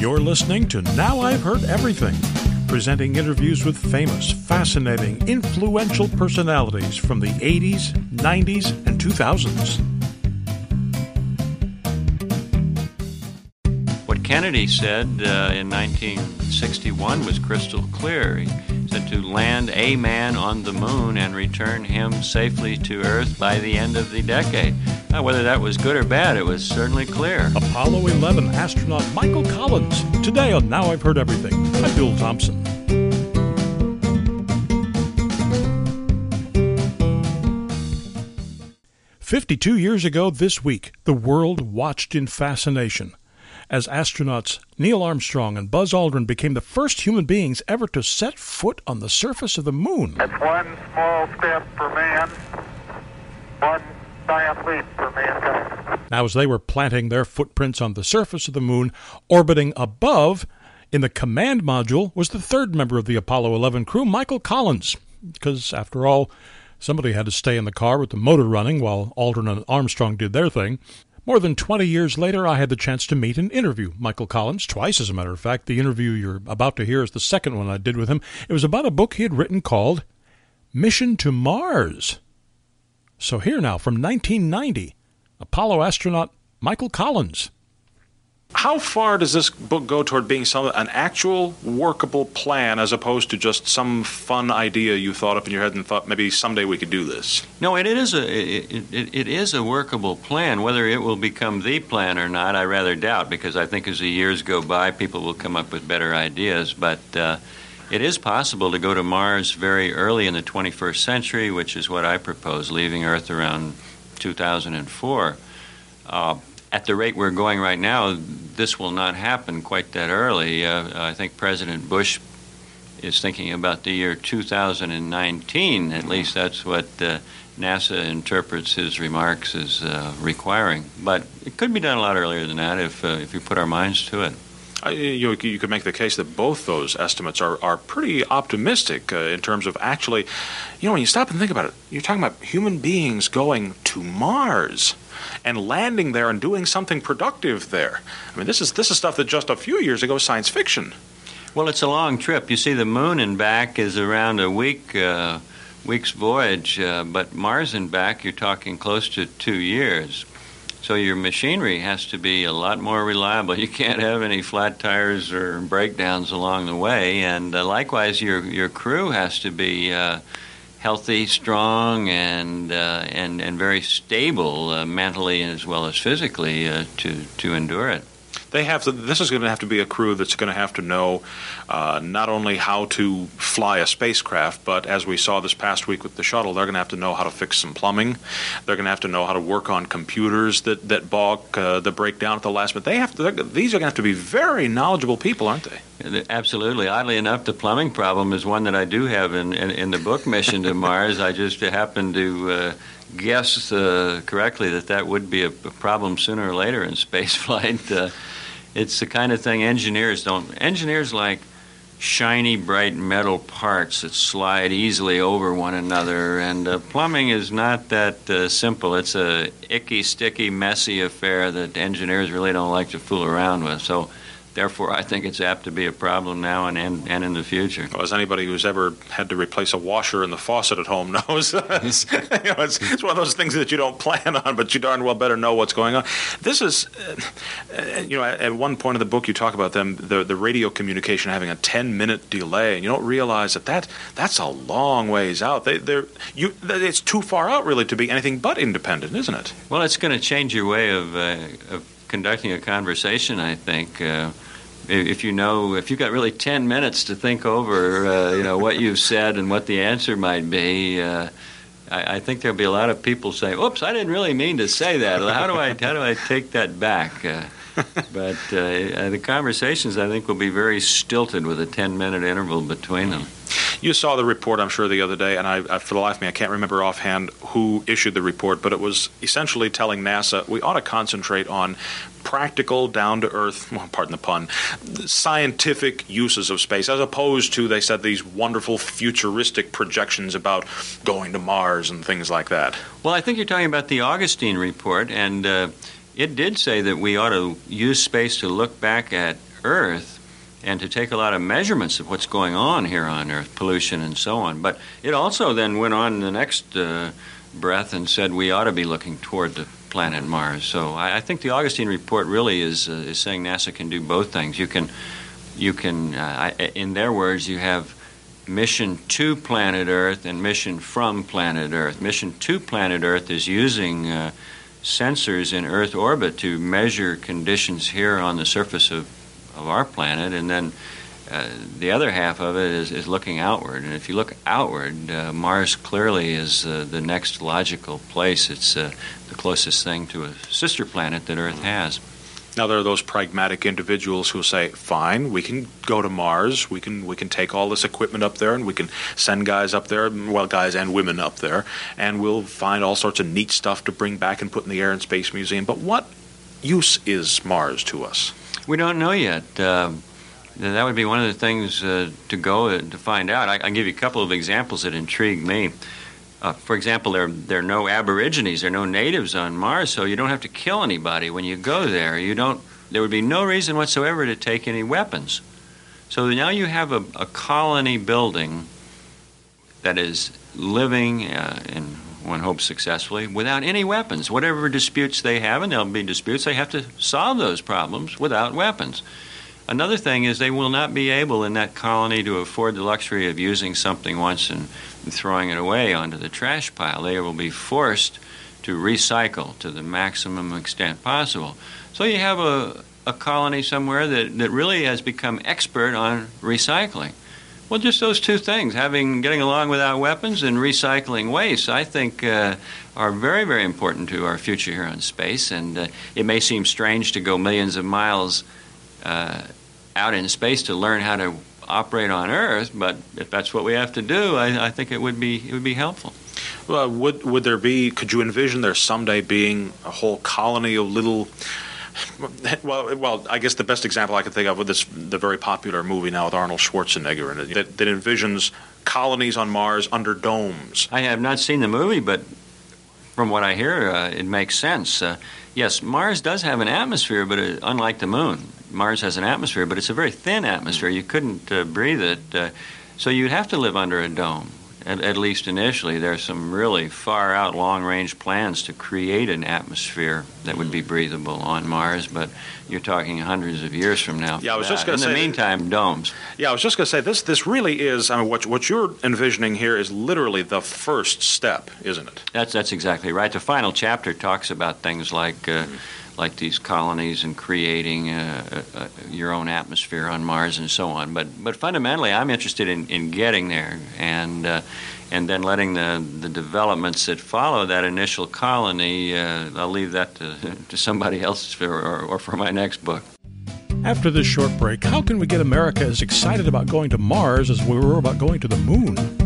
You're listening to Now I've Heard Everything, presenting interviews with famous, fascinating, influential personalities from the 80s, 90s, and 2000s. What Kennedy said uh, in 1961 was crystal clear. He said to land a man on the moon and return him safely to Earth by the end of the decade. Now, whether that was good or bad, it was certainly clear. Apollo 11 astronaut Michael Collins. Today on Now I've Heard Everything. I'm Bill Thompson. Fifty-two years ago this week, the world watched in fascination as astronauts Neil Armstrong and Buzz Aldrin became the first human beings ever to set foot on the surface of the moon. That's one small step for man, one leap for mankind. Now, as they were planting their footprints on the surface of the moon, orbiting above, in the command module was the third member of the Apollo 11 crew, Michael Collins. Because, after all, somebody had to stay in the car with the motor running while Aldrin and Armstrong did their thing. More than 20 years later, I had the chance to meet and interview Michael Collins, twice as a matter of fact. The interview you're about to hear is the second one I did with him. It was about a book he had written called Mission to Mars. So here now, from 1990, Apollo astronaut Michael Collins. How far does this book go toward being some an actual workable plan as opposed to just some fun idea you thought up in your head and thought maybe someday we could do this? No, it is a it, it, it is a workable plan. Whether it will become the plan or not, I rather doubt because I think as the years go by, people will come up with better ideas. But uh, it is possible to go to Mars very early in the 21st century, which is what I propose, leaving Earth around 2004. Uh, at the rate we're going right now, this will not happen quite that early. Uh, I think President Bush is thinking about the year 2019. At least that's what uh, NASA interprets his remarks as uh, requiring. But it could be done a lot earlier than that if, uh, if you put our minds to it. I, you, you could make the case that both those estimates are, are pretty optimistic uh, in terms of actually, you know, when you stop and think about it, you're talking about human beings going to Mars and landing there and doing something productive there. I mean, this is this is stuff that just a few years ago was science fiction. Well, it's a long trip. You see, the moon and back is around a week. Uh, week's voyage, uh, but Mars and back, you're talking close to two years. So your machinery has to be a lot more reliable. You can't have any flat tires or breakdowns along the way, and uh, likewise, your your crew has to be uh, healthy, strong, and uh, and and very stable uh, mentally as well as physically uh, to to endure it they have to, this is going to have to be a crew that's going to have to know uh, not only how to fly a spacecraft, but as we saw this past week with the shuttle, they're going to have to know how to fix some plumbing. They're going to have to know how to work on computers that that balk, uh, that break down at the last minute. They have to. These are going to have to be very knowledgeable people, aren't they? Absolutely. Oddly enough, the plumbing problem is one that I do have in in, in the book Mission to Mars. I just happen to. Uh, guess uh, correctly that that would be a, problem sooner or later in space flight. It's the kind of thing engineers don't. Engineers like shiny, bright metal parts that slide easily over one another, and uh, plumbing is not that uh, simple. It's a icky, sticky, messy affair that engineers really don't like to fool around with. So Therefore, I think it's apt to be a problem now and, and, and in the future. Well, as anybody who's ever had to replace a washer in the faucet at home knows, it's, you know, it's, it's, one of those things that you don't plan on, but you darn well better know what's going on. This is, uh, you know, at one point in the book you talk about them, the, the radio communication having a 10 minute delay, and you don't realize that, that that's a long ways out. They, they're, you, it's too far out, really, to be anything but independent, isn't it? Well, it's going to change your way of, uh, of conducting a conversation, I think. Uh, if you know, if you've got really 10 minutes to think over, uh, you know, what you've said and what the answer might be, uh, I, I, think there'll be a lot of people saying, oops, I didn't really mean to say that. How do I, how do I take that back? Uh, but uh, the conversations, I think, will be very stilted with a 10 minute interval between them. You saw the report, I'm sure, the other day, and I, I, for the life of me, I can't remember offhand who issued the report, but it was essentially telling NASA we ought to concentrate on practical, down to earth, well, pardon the pun, scientific uses of space, as opposed to, they said, these wonderful futuristic projections about going to Mars and things like that. Well, I think you're talking about the Augustine report, and uh, it did say that we ought to use space to look back at Earth and to take a lot of measurements of what's going on here on Earth, pollution and so on. But it also then went on in the next uh, breath and said we ought to be looking toward the planet Mars. So I, I think the Augustine report really is uh, is saying NASA can do both things. You can you can uh, I, in their words you have mission to planet Earth and mission from planet Earth. Mission to planet Earth is using uh, sensors in Earth orbit to measure conditions here on the surface of, of our planet, and then uh, the other half of it is, is looking outward. And if you look outward, uh, Mars clearly is uh, the next logical place. It's uh, the closest thing to a sister planet that Earth has. Now there are those pragmatic individuals who say, "Fine, we can go to Mars. We can we can take all this equipment up there, and we can send guys up there, well, guys and women up there, and we'll find all sorts of neat stuff to bring back and put in the Air and Space Museum." But what use is Mars to us? We don't know yet. Uh, that would be one of the things uh, to go to find out. I, can give you a couple of examples that intrigue me. Uh, for example, there, there are no aborigines, there are no natives on Mars, so you don't have to kill anybody when you go there. You don't. There would be no reason whatsoever to take any weapons. So now you have a, a colony building that is living, uh, and one hopes successfully, without any weapons. Whatever disputes they have, and there'll be disputes, they have to solve those problems without weapons. Another thing is they will not be able in that colony to afford the luxury of using something once and throwing it away onto the trash pile. They will be forced to recycle to the maximum extent possible. So you have a, a colony somewhere that, that really has become expert on recycling. Well, just those two things, having getting along without weapons and recycling waste, I think uh, are very, very important to our future here in space. And uh, it may seem strange to go millions of miles uh, out in space to learn how to operate on Earth, but if that's what we have to do, I, I think it would be it would be helpful. Well, would would there be? Could you envision there someday being a whole colony of little? Well, well, I guess the best example I can think of with this the very popular movie now with Arnold Schwarzenegger in it that, that envisions colonies on Mars under domes. I have not seen the movie, but from what I hear, uh, it makes sense. Uh, yes, Mars does have an atmosphere, but uh, unlike the Moon, Mars has an atmosphere, but it's a very thin atmosphere. You couldn't uh, breathe it, uh, so you'd have to live under a dome. At, at, least initially, there's some really far out, long range plans to create an atmosphere that would be breathable on Mars, but you're talking hundreds of years from now. Yeah, I was just going to say. In the meantime, domes. Yeah, I was just going to say this. This really is. I mean, what what you're envisioning here is literally the first step, isn't it? That's that's exactly right. The final chapter talks about things like. Uh, mm-hmm like these colonies and creating uh, uh, your own atmosphere on Mars and so on. But but fundamentally, I'm interested in, in getting there and uh, and then letting the the developments that follow that initial colony. Uh, I'll leave that to, to somebody else for, or, or for my next book. After this short break, how can we get America as excited about going to Mars as we were about going to the moon?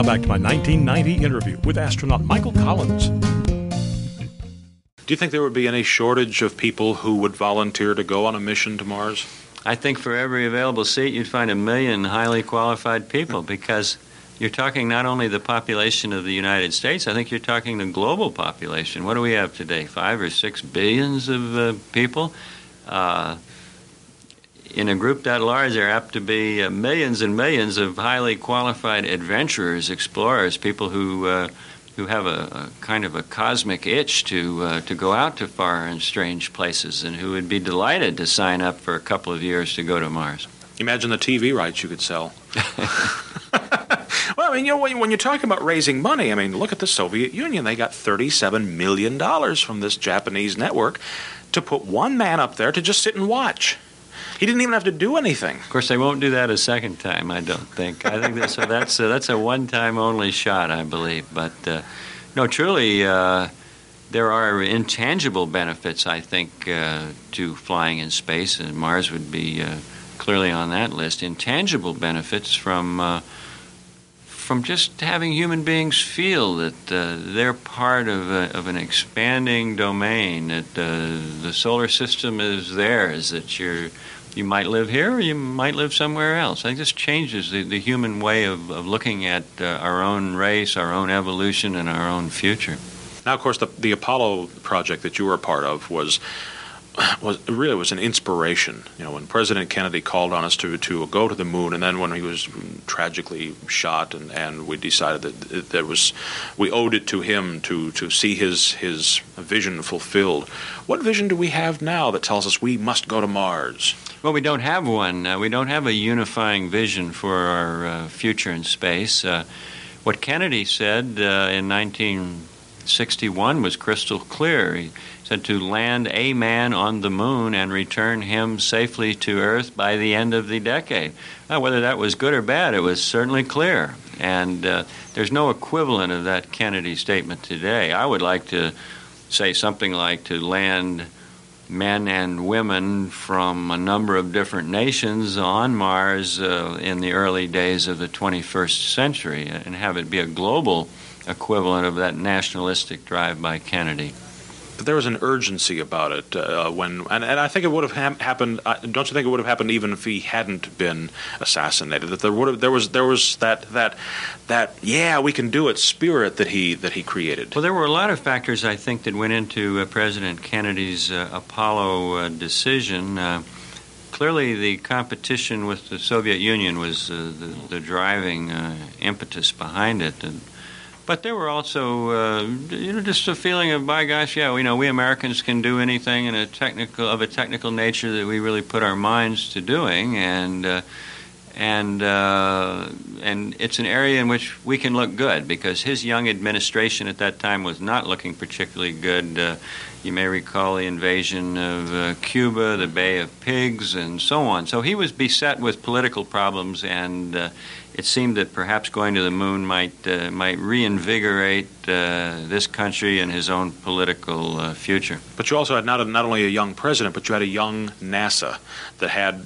Now back to my 1990 interview with astronaut Michael Collins. Do you think there would be any shortage of people who would volunteer to go on a mission to Mars? I think for every available seat, you'd find a million highly qualified people because you're talking not only the population of the United States, I think you're talking the global population. What do we have today? Five or six billions of uh, people? Uh, in a group that large, there are apt to be uh, millions and millions of highly qualified adventurers, explorers, people who uh, who have a, a, kind of a cosmic itch to uh, to go out to far and strange places, and who would be delighted to sign up for a couple of years to go to Mars. Imagine the TV rights you could sell. well, I mean, you know, when, when you're talking about raising money, I mean, look at the Soviet Union. They got $37 million from this Japanese network to put one man up there to just sit and watch. He didn't even have to do anything. Of course, they won't do that a second time. I don't think. I think that's a, that's a, that's a one-time only shot, I believe. But uh, no, truly, uh, there are intangible benefits. I think uh, to flying in space, and Mars would be uh, clearly on that list. Intangible benefits from uh, from just having human beings feel that uh, they're part of, a, of an expanding domain, that uh, the solar system is theirs, that you're you might live here or you might live somewhere else. I think this changes the, the human way of, of looking at uh, our own race, our own evolution, and our own future. Now, of course, the, the Apollo project that you were a part of was was really was an inspiration. You know, when President Kennedy called on us to to go to the moon, and then when he was tragically shot, and, and we decided that there was we owed it to him to to see his his vision fulfilled. What vision do we have now that tells us we must go to Mars? Well, we don't have one. Uh, we don't have a unifying vision for our uh, future in space. Uh, what Kennedy said uh, in 1961 was crystal clear. He said to land a man on the moon and return him safely to Earth by the end of the decade. Now, whether that was good or bad, it was certainly clear. And uh, there's no equivalent of that Kennedy statement today. I would like to say something like to land men and women from a number of different nations on Mars uh, in the early days of the 21st century and have it be a global equivalent of that nationalistic drive by Kennedy but there was an urgency about it uh, when, and, and I think it would have ha- happened. Uh, don't you think it would have happened even if he hadn't been assassinated? That there would have, there was there was that that that yeah we can do it spirit that he that he created. Well, there were a lot of factors I think that went into uh, President Kennedy's uh, Apollo uh, decision. Uh, clearly, the competition with the Soviet Union was the, the, driving impetus behind it. And, but there were also, uh, you know, just a feeling of, by gosh, yeah, you know, we Americans can do anything in a technical of a technical nature that we really put our minds to doing, and uh, and uh, and it's an area in which we can look good because his young administration at that time was not looking particularly good. Uh, you may recall the invasion of uh, Cuba, the Bay of Pigs, and so on. So he was beset with political problems and uh, it seemed that perhaps going to the moon might uh, might reinvigorate uh, this country and his own political uh, future. But you also had not a, not only a young president, but you had a young NASA that had,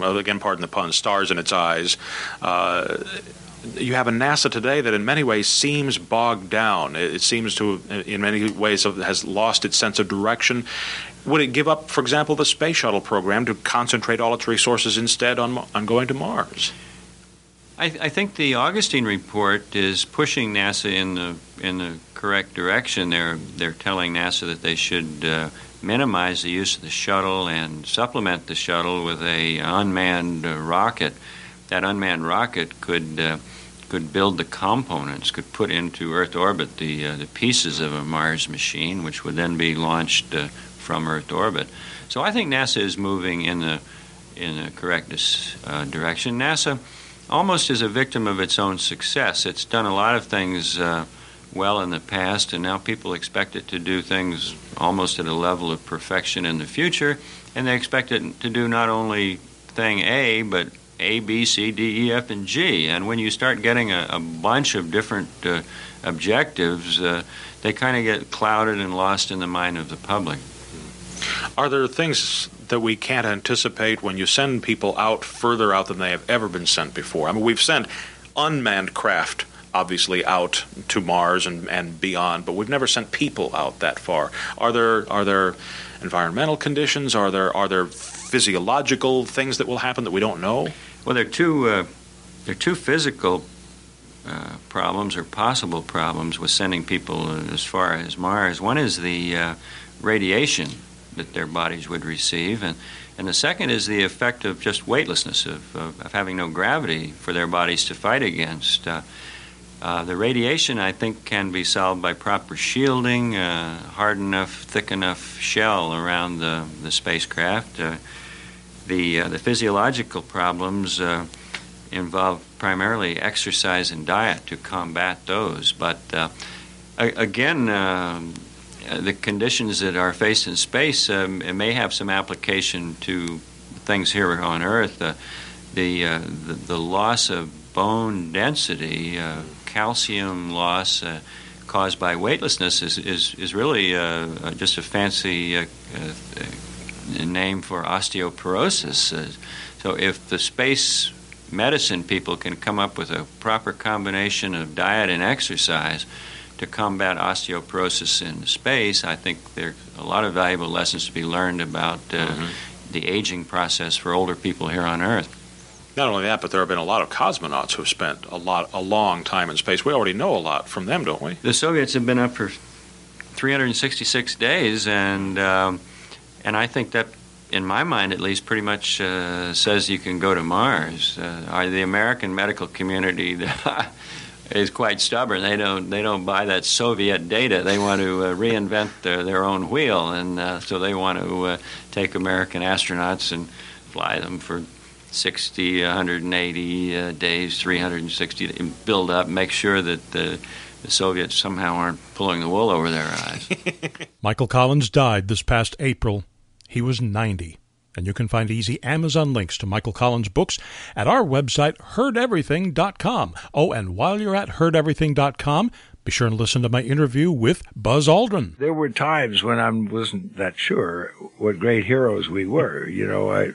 well, again, pardon the pun, stars in its eyes. Uh, you have a NASA today that, in many ways, seems bogged down. It seems to, in many ways, has lost its sense of direction. Would it give up, for example, the space shuttle program to concentrate all its resources instead on on going to Mars? I, I, think the Augustine report is pushing NASA in the in the correct direction. They're they're telling NASA that they should uh, minimize the use of the shuttle and supplement the shuttle with a unmanned uh, rocket. That unmanned rocket could uh, could build the components, could put into Earth orbit the uh, the pieces of a Mars machine, which would then be launched uh, from Earth orbit. So I think NASA is moving in the in the correct uh, direction. NASA almost as a victim of its own success. It's done a lot of things uh, well in the past, and now people expect it to do things almost at a level of perfection in the future, and they expect it to do not only thing A, but A, B, C, D, E, F, and G. And when you start getting a, a bunch of different uh, objectives, uh, they kind of get clouded and lost in the mind of the public. Are there things that we can't anticipate when you send people out further out than they have ever been sent before? I mean, we've sent unmanned craft obviously out to Mars and, and beyond, but we've never sent people out that far. Are there are there environmental conditions? Are there are there physiological things that will happen that we don't know? Well, there are two uh, there are two physical uh, problems or possible problems with sending people as far as Mars. One is the uh, radiation that their bodies would receive. And, and the second is the effect of just weightlessness, of, of, of having no gravity for their bodies to fight against. Uh, uh, the radiation, I think, can be solved by proper shielding, uh, hard enough, thick enough shell around the, the spacecraft. Uh, the, uh, the physiological problems uh, involve primarily exercise and diet to combat those. But again, um, uh, the conditions that are faced in space um, may have some application to things here on Earth. Uh, the, uh, the, the loss of bone density, uh, calcium loss uh, caused by weightlessness, is is, is really just a fancy name for osteoporosis. so if the space medicine people can come up with a proper combination of diet and exercise to combat osteoporosis in space, I think there are a lot of valuable lessons to be learned about uh, mm-hmm. the aging process for older people here on Earth. Not only that, but there have been a lot of cosmonauts who have spent a lot, a long time in space. We already know a lot from them, don't we? The Soviets have been up for 366 days, and um, and I think that, in my mind at least, pretty much uh, says you can go to Mars. Uh, the American medical community is quite stubborn. They don't they don't buy that Soviet data. They want to uh, reinvent their, their own wheel, and uh, so they want to uh, take American astronauts and fly them for 60, 180 uh, days, 360, build up, make sure that the, the Soviets somehow aren't pulling the wool over their eyes. Michael Collins died this past April. He was 90. And you can find easy Amazon links to Michael Collins' books at our website, heardeverything.com. Oh, and while you're at heardeverything.com, be sure and listen to my interview with Buzz Aldrin. There were times when I wasn't that sure what great heroes we were. You know, I,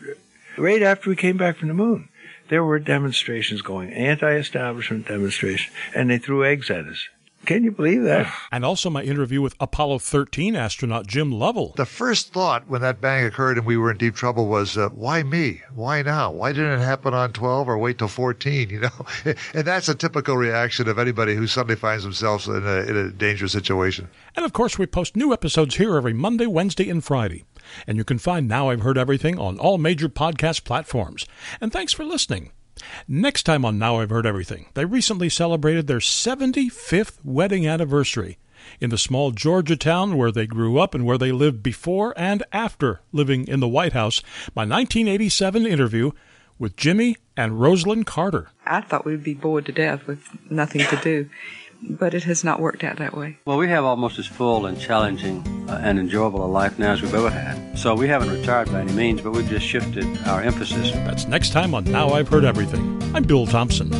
right after we came back from the moon, there were demonstrations going, anti-establishment demonstrations, and they threw eggs at us. Can you believe that? And also my interview with Apollo 13 astronaut Jim Lovell. The first thought when that bang occurred and we were in deep trouble was, uh, why me? Why now? Why didn't it happen on 12 or wait till 14? You know, and that's a typical reaction of anybody who suddenly finds themselves in a, in a dangerous situation. And of course, we post new episodes here every Monday, Wednesday, and Friday. And you can find Now I've Heard Everything on all major podcast platforms. And thanks for listening. Next time on Now I've Heard Everything, they recently celebrated their 75th wedding anniversary in the small Georgia town where they grew up and where they lived before and after living in the White House. My 1987 interview with Jimmy and Rosalynn Carter. I thought we'd be bored to death with nothing to do but it has not worked out that way. Well, we have almost as full and challenging uh, and enjoyable a life now as we've ever had. So we haven't retired by any means, but we've just shifted our emphasis. That's next time on Now I've Heard Everything. I'm Bill Thompson.